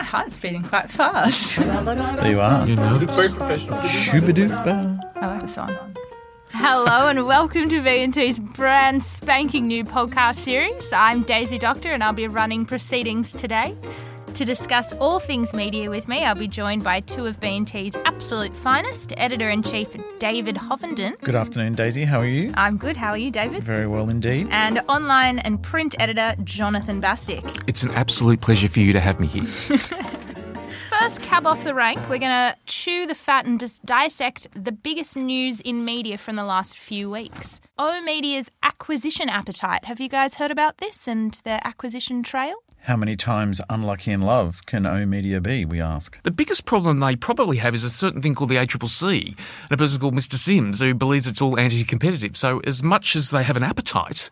My heart's beating quite fast. There you are. You know, Very professional. Shooba-dooba. I like the song. Hello and welcome to B&T's brand spanking new podcast series. I'm Daisy Doctor and I'll be running proceedings today. To discuss all things media with me, I'll be joined by two of B&T's absolute finest, editor-in-chief David Hovenden. Good afternoon, Daisy. How are you? I'm good. How are you, David? Very well indeed. And online and print editor Jonathan Bastick. it's an absolute pleasure for you to have me here. First cab off the rank, we're going to chew the fat and just dissect the biggest news in media from the last few weeks. oOh!media's acquisition appetite. Have you guys heard about this and their acquisition trail? How many times unlucky in love can O Media be, we ask? The biggest problem they probably have is a certain thing called the ACCC and a person called Mr. Sims who believes it's all anti competitive. So, as much as they have an appetite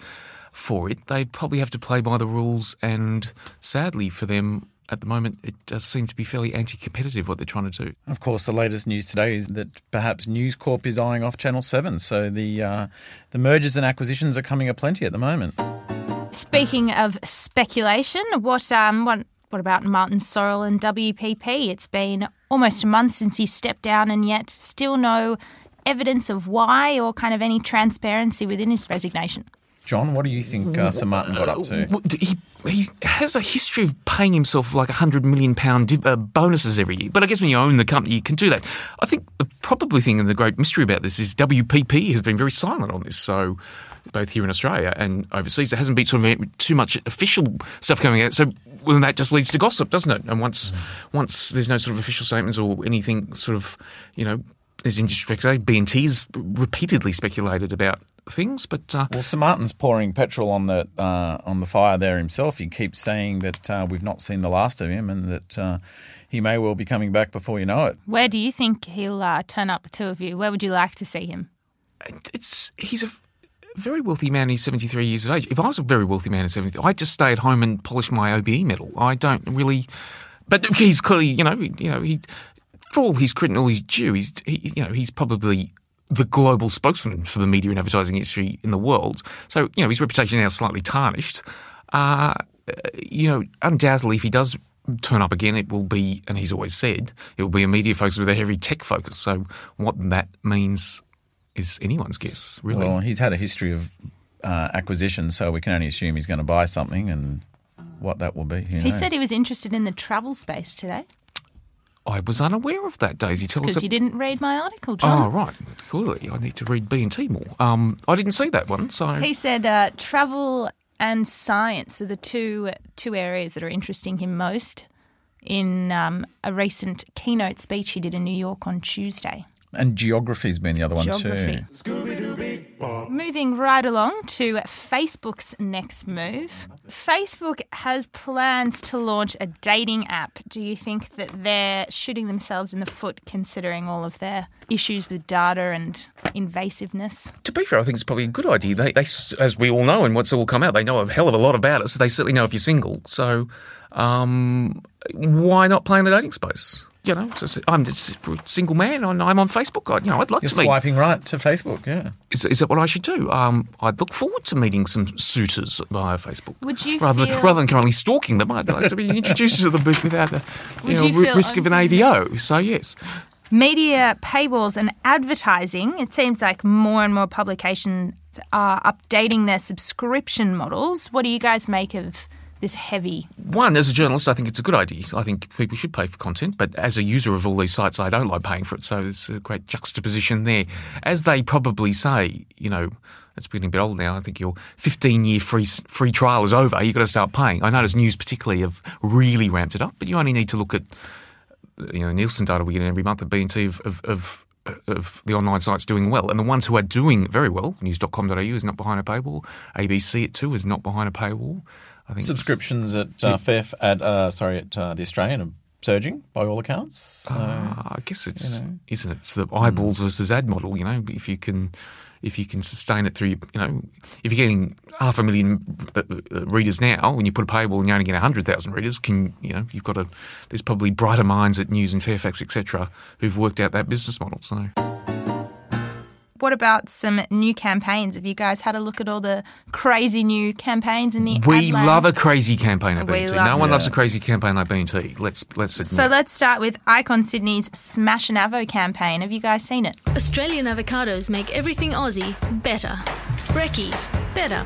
for it, they probably have to play by the rules. And sadly for them, at the moment, it does seem to be fairly anti competitive what they're trying to do. Of course, the latest news today is that perhaps News Corp is eyeing off Channel 7. So the, uh, the mergers and acquisitions are coming aplenty at the moment. Speaking of speculation, what um what what about Martin Sorrell and WPP? It's been almost a month since he stepped down, and yet still no evidence of why or kind of any transparency within his resignation. John, what do you think uh, Sir Martin got up to? Well, He, he has a history of paying himself like hundred million pound di- uh, bonuses every year. But I guess when you own the company, you can do that. I think the probably thing and the great mystery about this is WPP has been very silent on this. So both here in Australia and overseas, there hasn't been sort of too much official stuff coming out. So well, that just leads to gossip, doesn't it? And once once there's no sort of official statements or anything sort of you know. There's industry speculation. B&T has repeatedly speculated about things, but uh, Well, Sir Martin's pouring petrol on the uh, on the fire there himself. He keeps saying that uh, we've not seen the last of him, and that uh, he may well be coming back before you know it. Where do you think he'll uh, turn up, the two of you? Where would you like to see him? it's he's a very wealthy man. He's seventy three years of age. If I was a very wealthy man at seventy, I'd just stay at home and polish my OBE medal. I don't really, but he's clearly, you know, you know, he for all his credit and all his due, he's he, you know he's probably the global spokesman for the media and advertising industry in the world. So you know his reputation is now slightly tarnished. Uh, you know, undoubtedly, if he does turn up again, it will be, and he's always said, it will be a media focus with a heavy tech focus. So what that means is anyone's guess, really. Well, he's had a history of uh, acquisition, so we can only assume he's going to buy something, and what that will be. Who He knows? said he was interested in the travel space today. I was unaware of that, Daisy. Tell us. Because you didn't read my article, John. Oh, right. Clearly, I need to read B and T more. Um, I didn't see that one, so He said uh, travel and science are the two two areas that are interesting him most. In um, a recent keynote speech he did in New York on Tuesday. And geography's been the other one Geography. too. Moving right along to Facebook's next move. Facebook has plans to launch a dating app. Do you think that they're shooting themselves in the foot considering all of their issues with data and invasiveness? to be fair, I think it's probably a good idea. They, they, as we all know, and what's all come out, they know a hell of a lot about us. They certainly know if you're single. So, um, why not play in the dating space? You know, just- I'm a single man. I'm I'm on Facebook. I, you know, I'd like You're to meet. swiping right to Facebook, yeah. Is, is that what I should do? Um, I'd look forward to meeting some suitors via Facebook. Would you rather feel- than rather than currently stalking them? I'd like to be introduced to them without the you know, you ri- feel risk of an AVO. So yes, Media paywalls and advertising. It seems like more and more publications are updating their subscription models. What do you guys make of this heavy? one as a journalist, I think it's a good idea. I think people should pay for content, but as a user of all these sites, I don't like paying for it. So it's a great juxtaposition there. As they probably say, you know. It's getting a bit old now. I think your 15 year free free trial is over. You've got to start paying. I notice news, particularly, have really ramped it up. But you only need to look at you know Nielsen data we get every month of B&T of, of, of of the online sites doing well, and the ones who are doing very well, news.com.au is not behind a paywall. ABC at two is not behind a paywall. I think Subscriptions at uh, at uh, sorry at uh, the Australian are surging by all accounts. So, Uh, I guess it's isn't it? It's the eyeballs versus ad model. You know, if you can if you can sustain it through, you know, if you're getting half a million uh, uh, readers now, when you put a paywall and you only get hundred thousand readers, can you know you've got a there's probably brighter minds at News and Fairfax etc. who've worked out that business model. So What about some new campaigns? Have you guys had a look at all the crazy new campaigns in the We ad land? love a crazy campaign at We B&T. love No one it. loves a crazy campaign like B&T. Let's let's admit. So let's start with Icon Sydney's Smash and Avo campaign. Have you guys seen it? Australian avocados make everything Aussie better. Brekkie, better.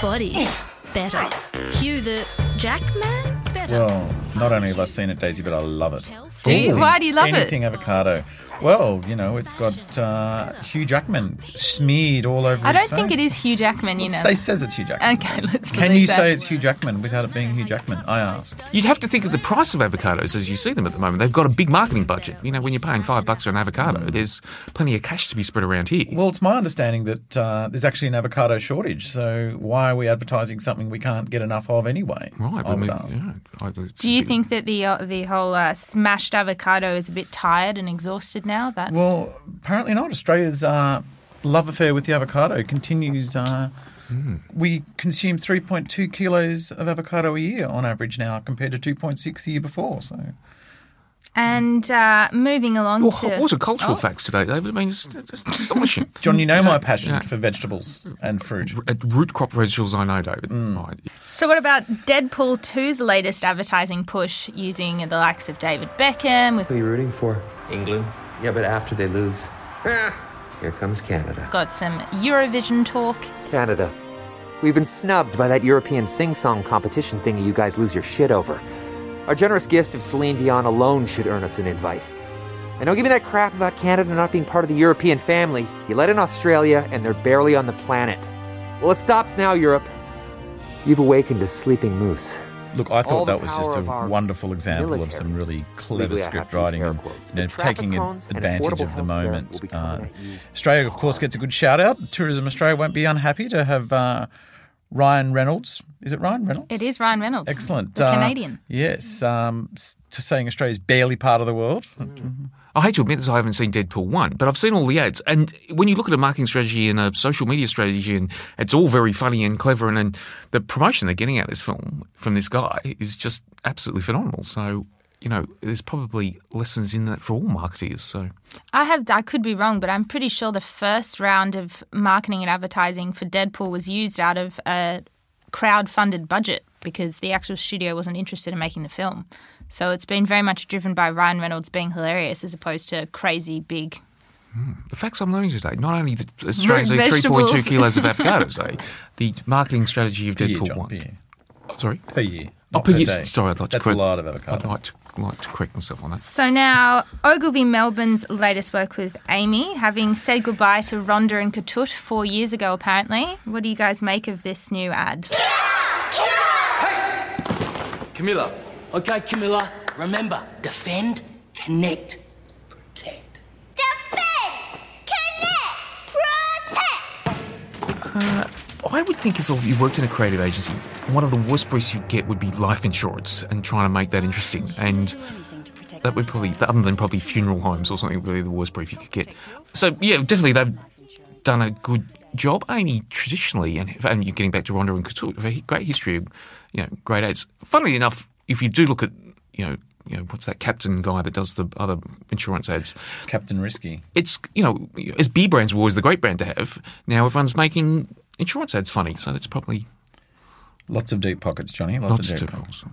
Bodies, better. Hugh the Jackman, better. Well, not only have I seen it, Daisy, but I love it. Health, Do you? Why do you love Anything it? avocado. Well, you know, it's got uh, Hugh Jackman smeared all over I don't think face. it is Hugh Jackman, you know. They says it's Hugh Jackman. Okay, let's Can you that. say it's Hugh Jackman without it being Hugh Jackman? I ask. You'd have to think of the price of avocados as you see them at the moment. They've got a big marketing budget. You know, when you're paying five bucks for an avocado, there's plenty of cash to be spread around here. Well, it's my understanding that uh, there's actually an avocado shortage. So why are we advertising something we can't get enough of anyway? right, I but would we- ask. yeah, I- Do you think that the uh, the whole uh, smashed avocado is a bit tired and exhausted now? That Well, apparently not. Australia's uh, love affair with the avocado continues. Uh, We consume 3.2 kilos of avocado a year on average now, compared to 2.6 the year before. So and uh, moving along Well, to horticultural Oh. facts today, David. I mean, it's, it's astonishing. John, you know my passion yeah. for vegetables and fruit. Uh, Root crop vegetables, I know, David. Mm. So, what about Deadpool 2's latest advertising push using the likes of David Beckham? We've Who are you rooting for? England. Yeah, but after they lose. Ah. Here comes Canada. got some Eurovision talk. Canada. We've been snubbed by that European sing song competition thingy you guys lose your shit over. Our generous gift of Celine Dion alone should earn us an invite. And don't give me that crap about Canada not being part of the European family. You let in Australia, and they're barely on the planet. Well, it stops now, Europe. You've awakened a sleeping moose. Look, I thought that was just a wonderful example of some really clever Legally, script writing and quotes, you know, taking cones and advantage of the moment. Uh, Australia, of course, gets a good shout out. Tourism Australia won't be unhappy to have uh, Ryan Reynolds. Is it Ryan Reynolds? It is Ryan Reynolds. Excellent. The Uh, Canadian. Yes. Um, s- to saying Australia's barely part of the world. I hate to admit this, I haven't seen Deadpool 1, but I've seen all the ads. And when you look at a marketing strategy and a social media strategy, and it's all very funny and clever, and, and the promotion they're getting out of this film from this guy is just absolutely phenomenal. So, you know, there's probably lessons in that for all marketers. So, I have. I could be wrong, but I'm pretty sure the first round of marketing and advertising for Deadpool was used out of a crowd-funded budget because the actual studio wasn't interested in making the film. So it's been very much driven by Ryan Reynolds being hilarious as opposed to crazy big. the facts I'm learning today, not only the Australians eat 3.2 kilos of avocados, eh, the marketing strategy of Per year, Deadpool John, 1. per year. Sorry? Per year. Oh, not per per year. day. Sorry, I'd like to That's correct. a lot of I'd like to, like to correct myself on that. So now Ogilvy Melbourne's latest work with AAMI, having said goodbye to Rhonda and Ketut four years ago, apparently. What do you guys make of this new ad? Camilla. Okay, Camilla. Remember, defend, connect, protect. Defend! Connect! Protect! Uh, I would think if you worked in a creative agency, one of the worst briefs you'd get would be life insurance and trying to make that interesting. And that would probably, other than probably funeral homes or something, really the worst brief you could get. So, yeah, definitely they've done a good job. AAMI, traditionally, and, and you're getting back to Rhonda and Ketut, have a great history of, you know, great ads. Funnily enough, if you do look at, you know, you know, what's that captain guy that does the other insurance ads? Captain Risky. it's you know as beer brands were always the great brand to have. Now everyone's making insurance ads funny, so that's probably Lots of deep pockets, Johnny. Lots, lots of deep pockets.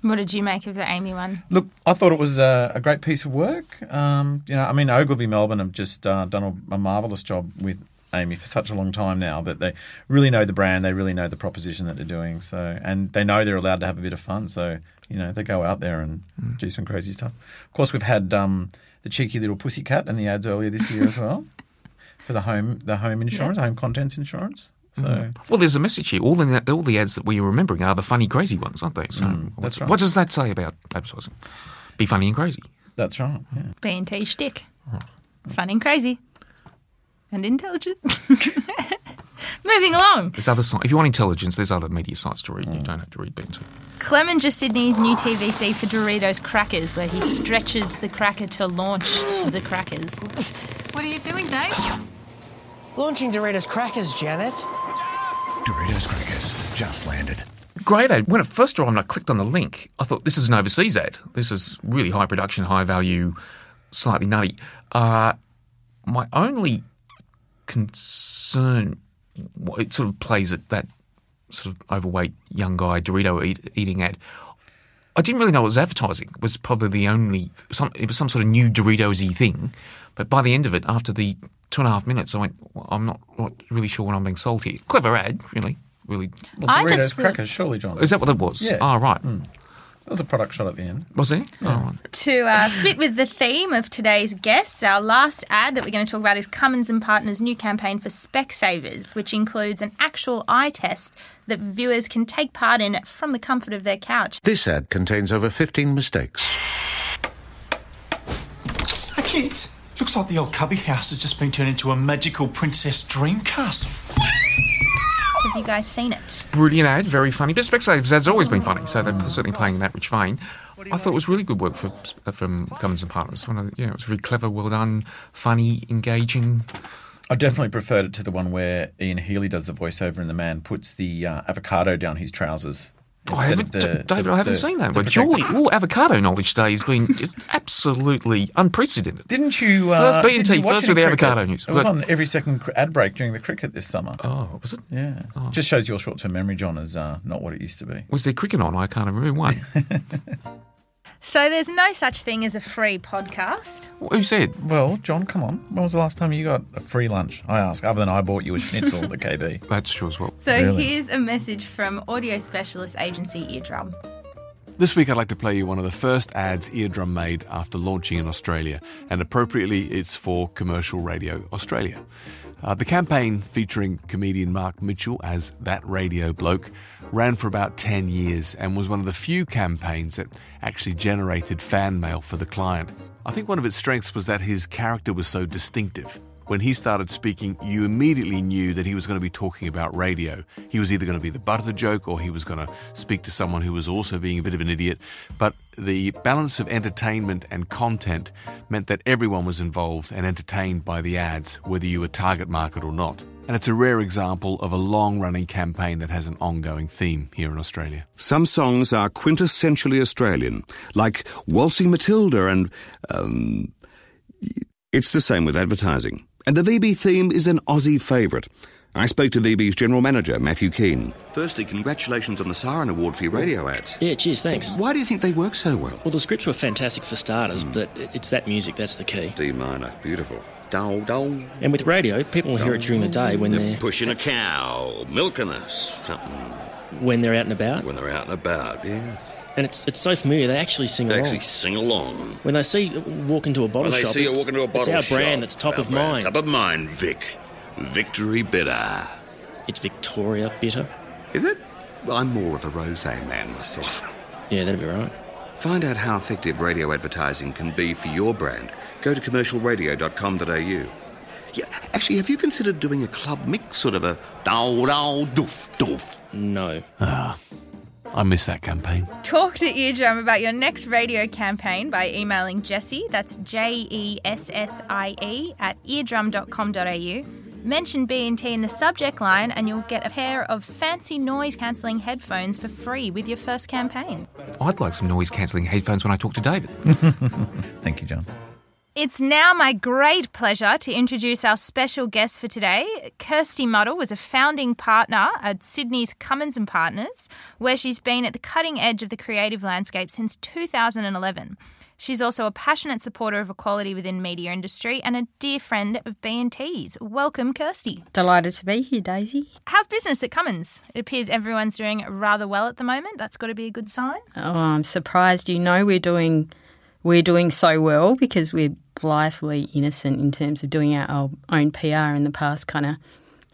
What did you make of the AAMI one? Look, I thought it was a, a great piece of work. Um, you know, I mean, Ogilvy Melbourne have just uh, done a, a marvelous job with AAMI for such a long time now that they really know the brand, they really know the proposition that they're doing. So, and they know they're allowed to have a bit of fun. So, you know, they go out there and hmm. do some crazy stuff. Of course, we've had um, the cheeky little pussycat in the ads earlier this year as well for the home the home insurance, home contents insurance. So. Hmm. well. There's a message here. All the all the ads that we are remembering are the funny, crazy ones, aren't they? So hmm. what's- that's right. what does that say about advertising? Be funny and crazy. That's right. Yeah. B&T shtick. Fun and crazy. And intelligent. Moving along. There's other sites. If you want intelligence, there's other media sites to read. You don't have to read B&T. Clemenger Sydney's new TVC for Doritos Crackers, where he stretches the cracker to launch the crackers. What are you doing, Dave? Launching Doritos Crackers, Janet. Doritos Crackers just landed. Great ad. When it first arrived, I clicked on the link. I thought this is an overseas ad. This is really high production, high value, slightly nutty. Uh, my only concern. It sort of plays at that sort of overweight young guy Dorito eat, eating ad. I didn't really know it was advertising. It was probably the only some. It was some sort of new Doritos-y thing. But by the end of it, after the two and a half minutes, I went, well, I'm not, not really sure what I'm being sold here. Clever ad, really, really. Well, I Doritos just- crackers, surely, John. Is that what it was? Yeah. Oh, right. Mm. That was a product shot at the end. Was it? Oh. To uh, fit with the theme of today's guests, our last ad that we're going to talk about is Cummins and Partners' new campaign for Specsavers, which includes an actual eye test that viewers can take part in from the comfort of their couch. This ad contains over 15 mistakes. Hey kids, looks like the old cubby house has just been turned into a magical princess dream castle. Have you guys seen it? Brilliant ad, very funny. But Specsavers ad's always been funny, so they're certainly playing in that rich vein. I thought it was really good work for, from Cummins and Partners. One of the, yeah, it was very clever, well done, funny, engaging. I definitely preferred it to the one where Ian Healy does the voiceover and the man puts the uh, avocado down his trousers. I haven't, the- David, the- I haven't the- seen that. But. Julie, all avocado knowledge today has been absolutely unprecedented. Didn't you? Uh, First B and T, first with the cricket? avocado news. It was on every second ad break during the cricket this summer. Oh, was it? Yeah, just shows your short-term memory, John, is uh, not what it used to be. Was there cricket on? I can't remember one. So there's no such thing as a free podcast. Who said? Well, John, come on. When was the last time you got a free lunch? I ask, other than I bought you a schnitzel at the KB. That's true as well. So Really? here's a message from audio specialist agency Eardrum. This week, I'd like to play you one of the first ads Eardrum made after launching in Australia, and appropriately, it's for Commercial Radio Australia. Uh, the campaign, featuring comedian Mark Mitchell as that radio bloke, ran for about 10 years and was one of the few campaigns that actually generated fan mail for the client. I think one of its strengths was that his character was so distinctive. When he started speaking, you immediately knew that he was going to be talking about radio. He was either going to be the butt of the joke or he was going to speak to someone who was also being a bit of an idiot. But the balance of entertainment and content meant that everyone was involved and entertained by the ads, whether you were target market or not. And it's a rare example of a long running campaign that has an ongoing theme here in Australia. Some songs are quintessentially Australian, like Waltzing Matilda and. Um, it's the same with advertising. And the VB theme is an Aussie favourite. I spoke to VB's general manager, Matthew Keane. Firstly, congratulations on the Siren Award for your radio ads. Yeah, cheers, thanks. Why do you think they work so well? Well, the scripts were fantastic for starters, but it's that music that's the key. D minor, beautiful. And with radio, people will hear it during the day when they're pushing a cow, milking us, something. when they're out and about. When they're out and about, yeah. And it's it's so familiar. They actually sing They along. They actually sing along. When they see walk into a bottle When they shop, see you it's, walk into a it's our shop, brand that's top of brand, mind. Top of mind, Vic. Victory Bitter. It's Victoria Bitter. Is it? Well, I'm more of a rosé man myself. Yeah, that'd be right. Find out how effective radio advertising can be for your brand. Go to commercialradio.com.au. Yeah, actually, have you considered doing a club mix, sort of a dow dow doof doof? No. Ah, I miss that campaign. Talk to Eardrum about your next radio campaign by emailing Jessie, that's J E S S I E, at eardrum.com.au. Mention B&T in the subject line and you'll get a pair of fancy noise cancelling headphones for free with your first campaign. I'd like some noise cancelling headphones when I talk to David. Thank you, John. It's now my great pleasure to introduce our special guest for today. Kirsty Muddle was a founding partner at Sydney's Cummins and Partners, where she's been at the cutting edge of the creative landscape since 2011. She's also a passionate supporter of equality within media industry and a dear friend of B&T's. Welcome, Kirsty. Delighted to be here, Daisy. How's business at Cummins? It appears everyone's doing rather well at the moment. That's got to be a good sign. Oh, I'm surprised you know we're doing we're doing so well because we're blithely innocent in terms of doing our own PR in the past kind of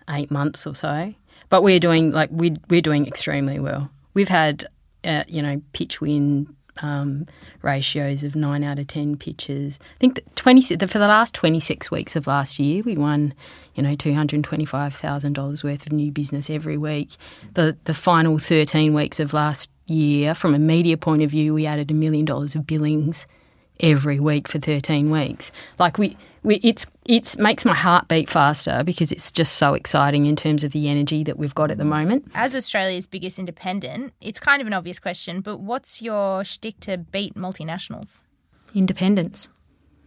eight months or so. But we're doing like we we're doing extremely well. We've had uh, you know pitch win um, ratios of nine out of ten pitches. I think that twenty for the last twenty six weeks of last year, we won you know two hundred twenty five thousand dollars worth of new business every week. The the final thirteen weeks of last year, from a media point of view, we added a million dollars of billings every week for 13 weeks. Like we, we it's it's makes my heart beat faster because it's just so exciting in terms of the energy that we've got at the moment. As Australia's biggest independent, it's kind of an obvious question, but what's your shtick to beat multinationals? Independence.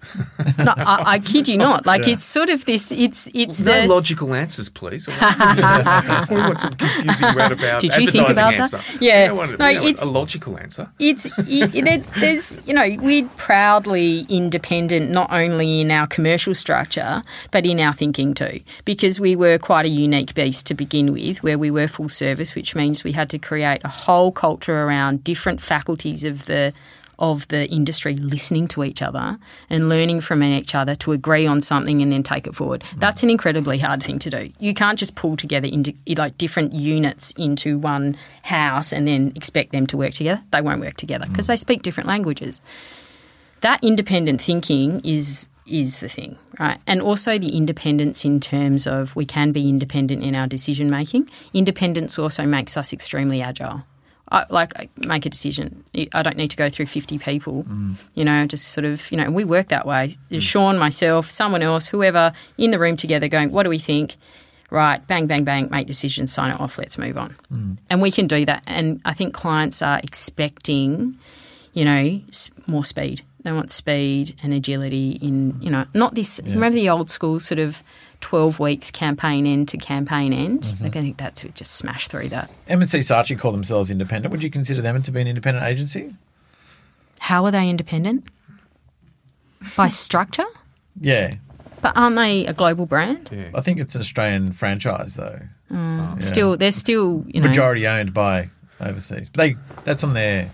no, I, I kid you not. Like Yeah. it's sort of this. It's it's no the logical answers, please. we want some confusing roundabout Did you think about answer. that? Yeah. We don't want, No, we don't want it's- a logical answer. It's it, there, there's you know we're proudly independent not only in our commercial structure but in our thinking too because we were quite a unique beast to begin with where we were full service which means we had to create a whole culture around different faculties of the of the industry listening to each other and learning from each other to agree on something and then take it forward. Mm. That's an incredibly hard thing to do. You can't just pull together into like different units into one house and then expect them to work together. They won't work together mm. because they speak different languages. That independent thinking is is the thing, right? And also the independence in terms of we can be independent in our decision making. Independence also makes us extremely agile. I, like I make a decision. I don't need to go through fifty people. Mm. You know, just sort of you know we work that way. Mm. Sean, myself, someone else, whoever in the room together, going, what do we think? Right, bang, bang, bang, make decisions, sign it off, let's move on. Mm. And we can do that. And I think clients are expecting, you know, more speed. They want speed and agility in, you know, not this. Remember the old school sort of 12 weeks campaign end to campaign end? Like, I think that's just smash through that. M&C Saatchi call themselves independent. Would you consider them to be an independent agency? How are they independent? By structure? Yeah. But aren't they a global brand? I think it's an Australian franchise, though. Mm, Yeah. Still, they're still, you know. Majority owned by overseas. But they that's on their.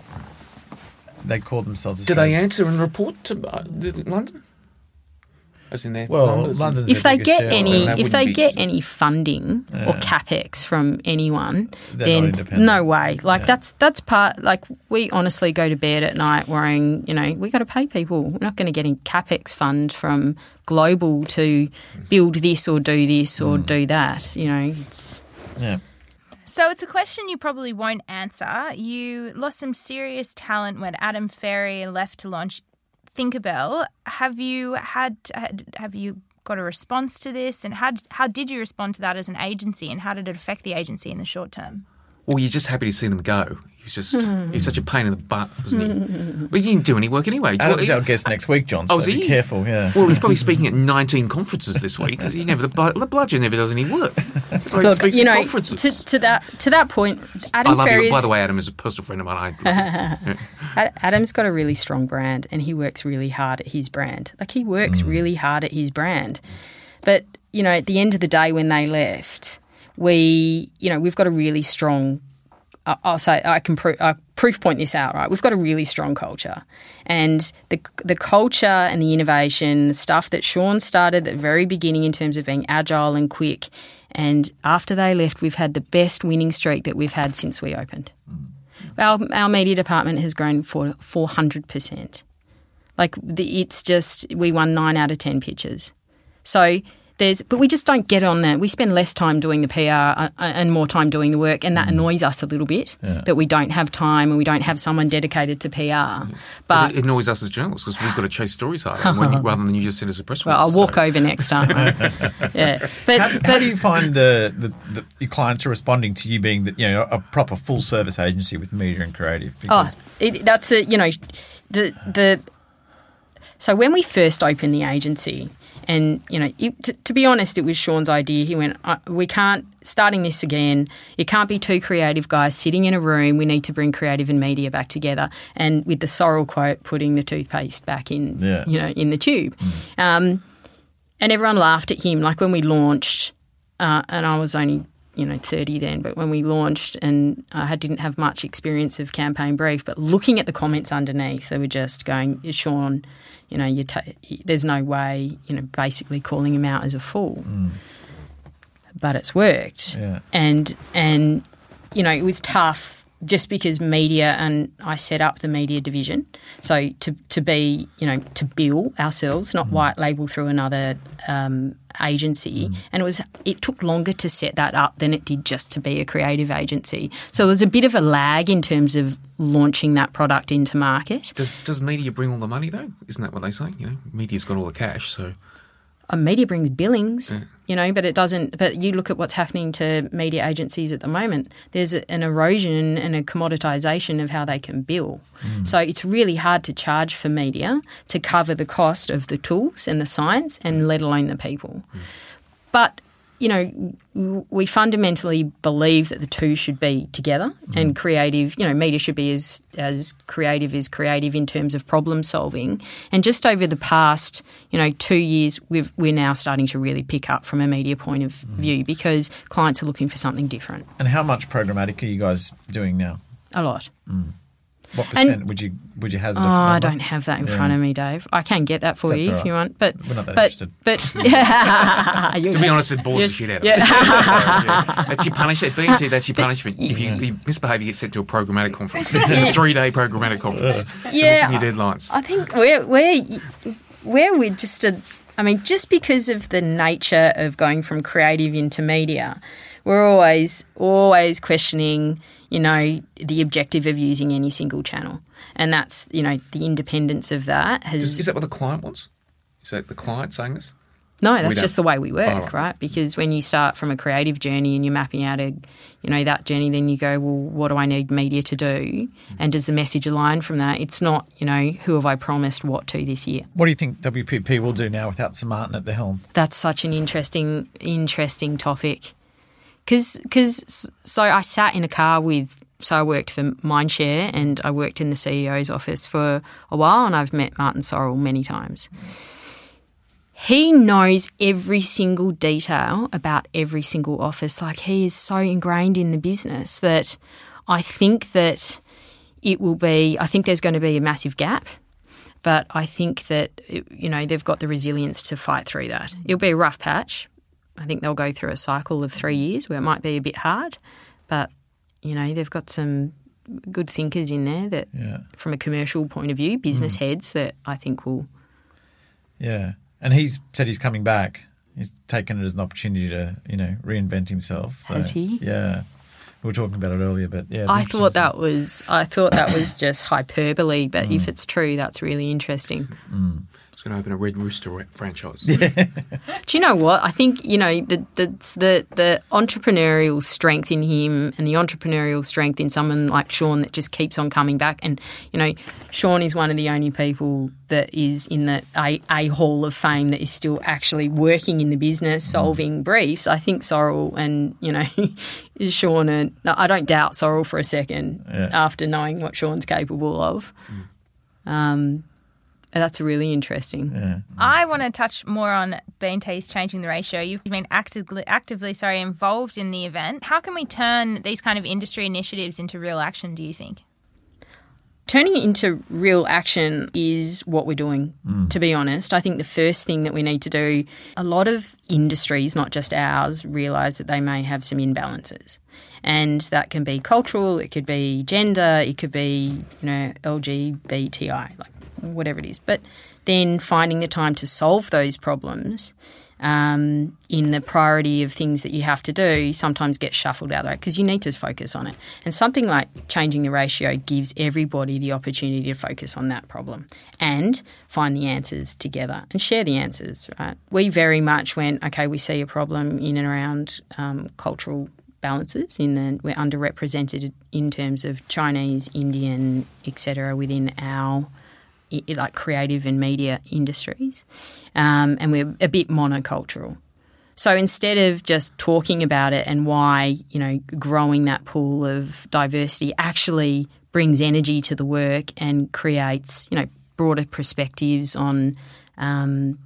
They call themselves. Do they answer and report to uh, London? As in their Well, numbers? London's if their they get shareholder. any That if they be- get any funding or capex from anyone They're then no way like that's that's part like we honestly go to bed at night worrying you know we got to pay people we're not going to get any capex fund from global to build this or do this or mm. do that you know it's Yeah. So it's a question you probably won't answer. You lost some serious talent when Adam Ferrier left to launch Thinkerbell. Have you had had- have you got a response to this and how how did you respond to that as an agency and how did it affect the agency in the short term? Or you're just happy to see them go. He was just hmm. he was such a pain in the butt, wasn't he? Hmm. well, he didn't do any work anyway. Adam's our guest next week, John. Oh, so Oh, is be he? careful. Yeah. Well, he's probably speaking at 19 conferences this week. Because he never the, the bludgeon never does any work. He Look, speaks you at know conferences. to, to that to that point I Adam love Ferrier you. By the way, Adam is a personal friend of mine. I, Adam's got a really strong brand and he works really hard at his brand. Like he works hmm. really hard at his brand. But, you know, at the end of the day when they left, we, you know, we've got a really strong I- I'll say I can pro- uh, proof point this out, right? We've got a really strong culture, and the the culture and the innovation, the stuff that Sean started at the very beginning in terms of being agile and quick, and after they left, we've had the best winning streak that we've had since we opened. Our our media department has grown for four hundred percent. Like the, it's just we won nine out of ten pitches. So there's, but we just don't get on that. We spend less time doing the PR uh, and more time doing the work, and that annoys us a little bit Yeah. that we don't have time and we don't have someone dedicated to PR. But it annoys us as journalists because we've got to chase stories harder when you, rather than you just send us a press well, I'll release, walk so- over next time. yeah, but how, how do you find the, the, the your clients are responding to you being the, you know a proper full service agency with media and creative? Oh, it, that's a you know the the. So when we first opened the agency, and you know, it, to, to be honest, it was Sean's idea. He went, uh, "We can't starting this again. It can't be two creative guys sitting in a room. We need to bring creative and media back together." And with the Sorrell quote, putting the toothpaste back in, Yeah. you know, in the tube. Um, and everyone laughed at him. Like when we launched, uh, and I was only you know 30 then, but when we launched and I didn't have much experience of campaign brief, but looking at the comments underneath, they were just going, "Sean, you know, you ta- there's no way," you know, basically calling him out as a fool. Mm. But it's worked, Yeah. and and you know it was tough just because media and I set up the media division. So to to be you know to bill ourselves, not white label through another um, agency, and it was it took longer to set that up than it did just to be a creative agency. So there was a bit of a lag in terms of launching that product into market. Does does media bring all the money though? Isn't that what they say? You know, media's got all the cash, so uh, media brings billings, you know, but it doesn't. But you look at what's happening to media agencies at the moment. There's an erosion and a commoditization of how they can bill. Mm. So it's really hard to charge for media to cover the cost of the tools and the science, and let alone the people. Mm. But you know, we fundamentally believe that the two should be together, mm-hmm. and creative. You know, media should be as as creative as creative in terms of problem solving. And just over the past, you know, two years, we've we're now starting to really pick up from a media point of mm-hmm. view because clients are looking for something different. And how much programmatic are you guys doing now? A lot. Mm. What And- percent would you would you hazard? Oh, a I number? don't have that in Yeah. front of me, Dave. I can get that for That's you all if you want, but We're not that but interested. but You're To be honest, it bores yes, the shit out of yeah. us. Yeah. That's your punishment. B&T, that's your punishment. If you, you misbehave, you get sent to a programmatic conference. a Three day programmatic conference. Yeah. Missing your deadlines. I think we're we're where we're just a. I mean, just because of the nature of going from creative into media, we're always always questioning, you know, the objective of using any single channel, and that's you know the independence of that has. Is, is that what the client wants? Is that the client saying this? No, that's just the way we work, Oh, right. right. Because when you start from a creative journey and you're mapping out a, you know, that journey, then you go, well, what do I need media to do? Mm-hmm. And does the message align from that? It's not, you know, who have I promised what to this year? What do you think WPP will do now without Sir Martin at the helm? That's such an interesting, interesting topic. Because, so I sat in a car with, so I worked for Mindshare and I worked in the CEO's office for a while and I've met Martin Sorrell many times. He knows every single detail about every single office. Like he is so ingrained in the business that I think that it will be, I think there's going to be a massive gap. But I think that, you know, they've got the resilience to fight through that. It'll be a rough patch. I think they'll go through a cycle of three years where it might be a bit hard. But, you know, they've got some good thinkers in there that, Yeah. from a commercial point of view, mm. business heads that I think will Yeah, and he's said he's coming back. He's taken it as an opportunity to you know reinvent himself. So, Has he? Yeah, we were talking about it earlier, but yeah, I thought that was I thought that was just hyperbole, but if mm. it's true, that's really interesting. Mm. It's going to open a Red Rooster ra- franchise. Do you know what? I think you know the the the, the entrepreneurial strength in him and the entrepreneurial strength in someone like Sean that just keeps on coming back. And you know, Sean is one of the only people that is in the a, a hall of fame that is still actually working in the business, solving briefs. I think Sorrell and you know Sean and no, I don't doubt Sorrell for a second Yeah. after knowing what Sean's capable of. Um, that's really interesting. Yeah. I want to touch more on B&T's changing the ratio. You've been actively, actively, sorry, involved in the event. How can we turn these kind of industry initiatives into real action? Do you think? Turning it into real action is what we're doing, mm. to be honest. I think the first thing that we need to do, a lot of industries, not just ours, realise that they may have some imbalances. And that can be cultural, it could be gender, it could be, you know, LGBTI, like whatever it is. But then finding the time to solve those problems um, in the priority of things that you have to do sometimes gets shuffled out of because you need to focus on it. And something like changing the ratio gives everybody the opportunity to focus on that problem and find the answers together and share the answers, right? We very much went, okay, we see a problem in and around um, cultural balances in the we're underrepresented in terms of Chinese, Indian, etc. within our like creative and media industries, um, and we're a bit monocultural. So instead of just talking about it and why you know growing that pool of diversity actually brings energy to the work and creates you know broader perspectives on um,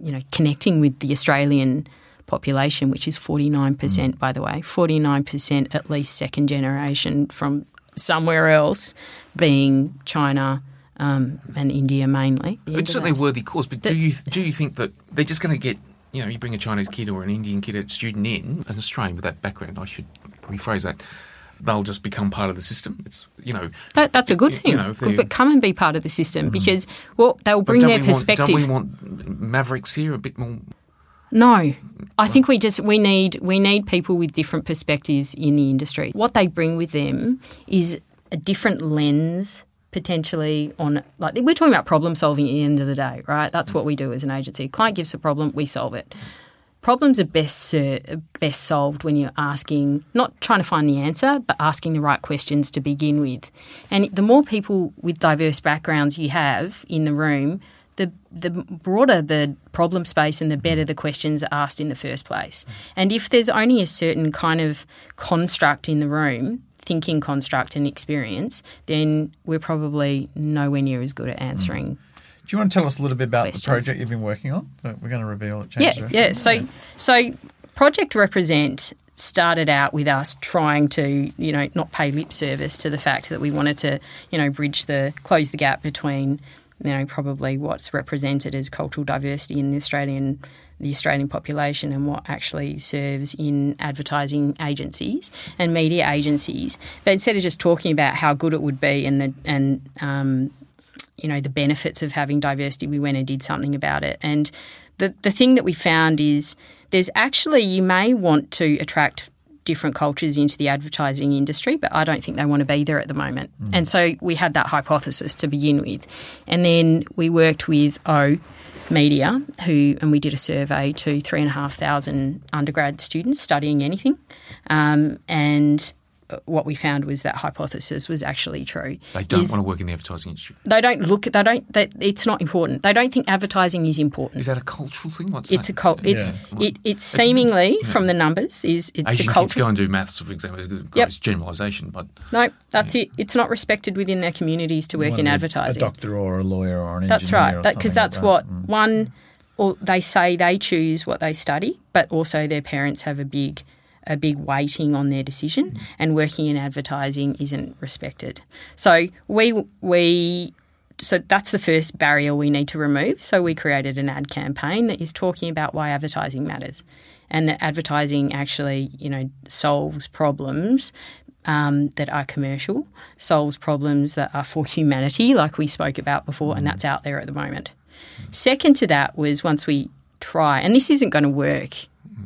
you know connecting with the Australian population, which is forty nine percent by the way, forty nine percent at least second generation from somewhere else, being China um, and India mainly. It's certainly a worthy cause, but do you do you think that they're just going to get you know you bring a Chinese kid or an Indian kid, a student in, an Australian with that background? I should rephrase that. They'll just become part of the system. It's you know That, that's a good you thing. know, Good, but come and be part of the system because well, they'll bring their we want- perspective. don't we want mavericks here a bit more? No, I think we just we need we need people with different perspectives in the industry. What they bring with them is a different lens potentially on like we're talking about problem solving at the end of the day, right? That's what we do as an agency. client gives a problem, we solve it. Problems are best ser- best solved when you're asking, not trying to find the answer, but asking the right questions to begin with. And the more people with diverse backgrounds you have in the room, the the broader the problem space and the better the questions are asked in the first place. And if there's only a certain kind of construct in the room, thinking construct and experience, then we're probably nowhere near as good at answering. Mm. Do you want to tell us a little bit about Questions. the project you've been working on? We're going to reveal at Yeah, yeah. So, so Project Represent started out with us trying to, you know, not pay lip service to the fact that we wanted to, you know, bridge the close the gap between, you know, probably what's represented as cultural diversity in the Australian the Australian population and what actually serves in advertising agencies and media agencies. But instead of just talking about how good it would be and the and um, you know the benefits of having diversity, we went and did something about it. And the the thing that we found is there's actually you may want to attract different cultures into the advertising industry, but I don't think they want to be there at the moment. And so we had that hypothesis to begin with, and then we worked with O. Media, who and we did a survey to three and a half thousand undergrad students studying anything, um, and what we found was that hypothesis was actually true. They don't Is- want to work in the advertising industry. they don't look. They don't. They, it's not important. They don't think advertising is important. Is that a cultural thing? What's It's that? a cult. It's Yeah. it. It's seemingly from the numbers is it's Asian a kids culture. go and do maths, for example. It's Yep. generalisation, but No, that's it. It's not respected within their communities to work You in advertising. A doctor or a lawyer or an That's right. Because something that's like what that. Mm. one. Or they say they choose what they study, but also their parents have a big, a big weighting on their decision, and working in advertising isn't respected. So we we. So that's the first barrier we need to remove. So we created an ad campaign that is talking about why advertising matters, and that advertising actually, you know, solves problems um, that are commercial, solves problems that are for humanity, like we spoke about before, and that's out there at the moment. Second to that was once we try, and this isn't going to work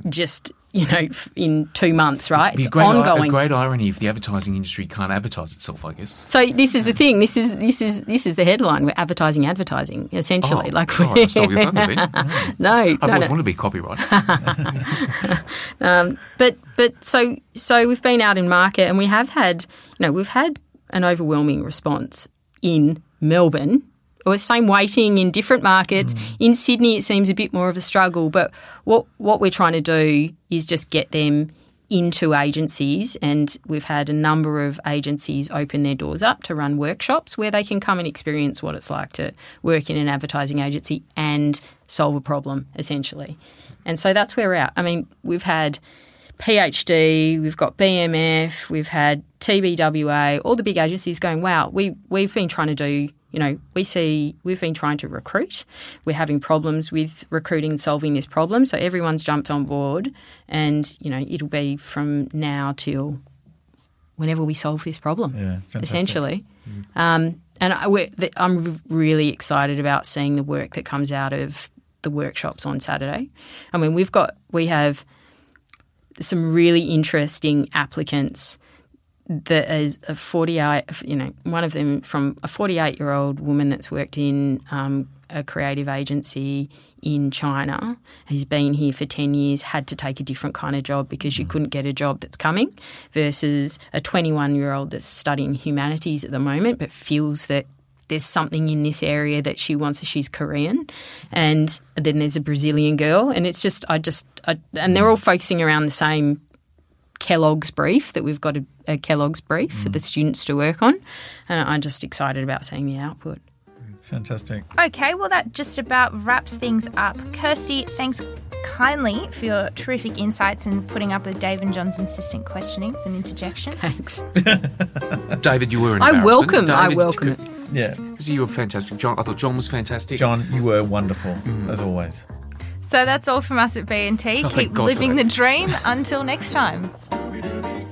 just you know f- in two months, right? it'd be It's a great, ongoing. a great irony if the advertising industry can't advertise itself. I guess. So this is the thing. This is this is this is the headline. We're advertising, advertising, essentially. Oh, like sorry, I stole your thunder then. no, I've no, always no. wanted to be copywriters. Um, but but so so we've been out in market and we have had you know we've had an overwhelming response in Melbourne. Or same weighting in different markets. Mm. In Sydney, it seems a bit more of a struggle. But what what we're trying to do is just get them into agencies, and we've had a number of agencies open their doors up to run workshops where they can come and experience what it's like to work in an advertising agency and solve a problem, essentially. And so that's where we're at. I mean, we've had PhD, we've got BMF, we've had TBWA, all the big agencies going, wow, we, we've been trying to do, you know, we see, we've been trying to recruit. We're having problems with recruiting and solving this problem. So everyone's jumped on board and, you know, it'll be from now till whenever we solve this problem, Yeah, essentially. Um, and I, we're, I'm really excited about seeing the work that comes out of the workshops on Saturday. I mean, we've got, we have some really interesting applicants that is a 48, you know, one of them from a 48 year old woman that's worked in um, a creative agency in China, who's been here for 10 years, had to take a different kind of job because she couldn't get a job that's coming, versus a 21 year old that's studying humanities at the moment but feels that there's something in this area that she wants. She's Korean, and then there's a Brazilian girl, and it's just I just I, and they're all focusing around the same Kellogg's brief that we've got a, a Kellogg's brief for the mm. students to work on, and I'm just excited about seeing the output. Fantastic. Okay, well, that just about wraps things up. Kirsty, thanks kindly for your terrific insights and putting up with Dave and John's insistent questionings and interjections. Thanks. David, you were. I welcome- David, I welcome could- it. Yeah. You were fantastic, John. I thought John was fantastic. John, you were wonderful, mm. as always. So that's all from us at B&T. Oh, Keep living the dream until next time.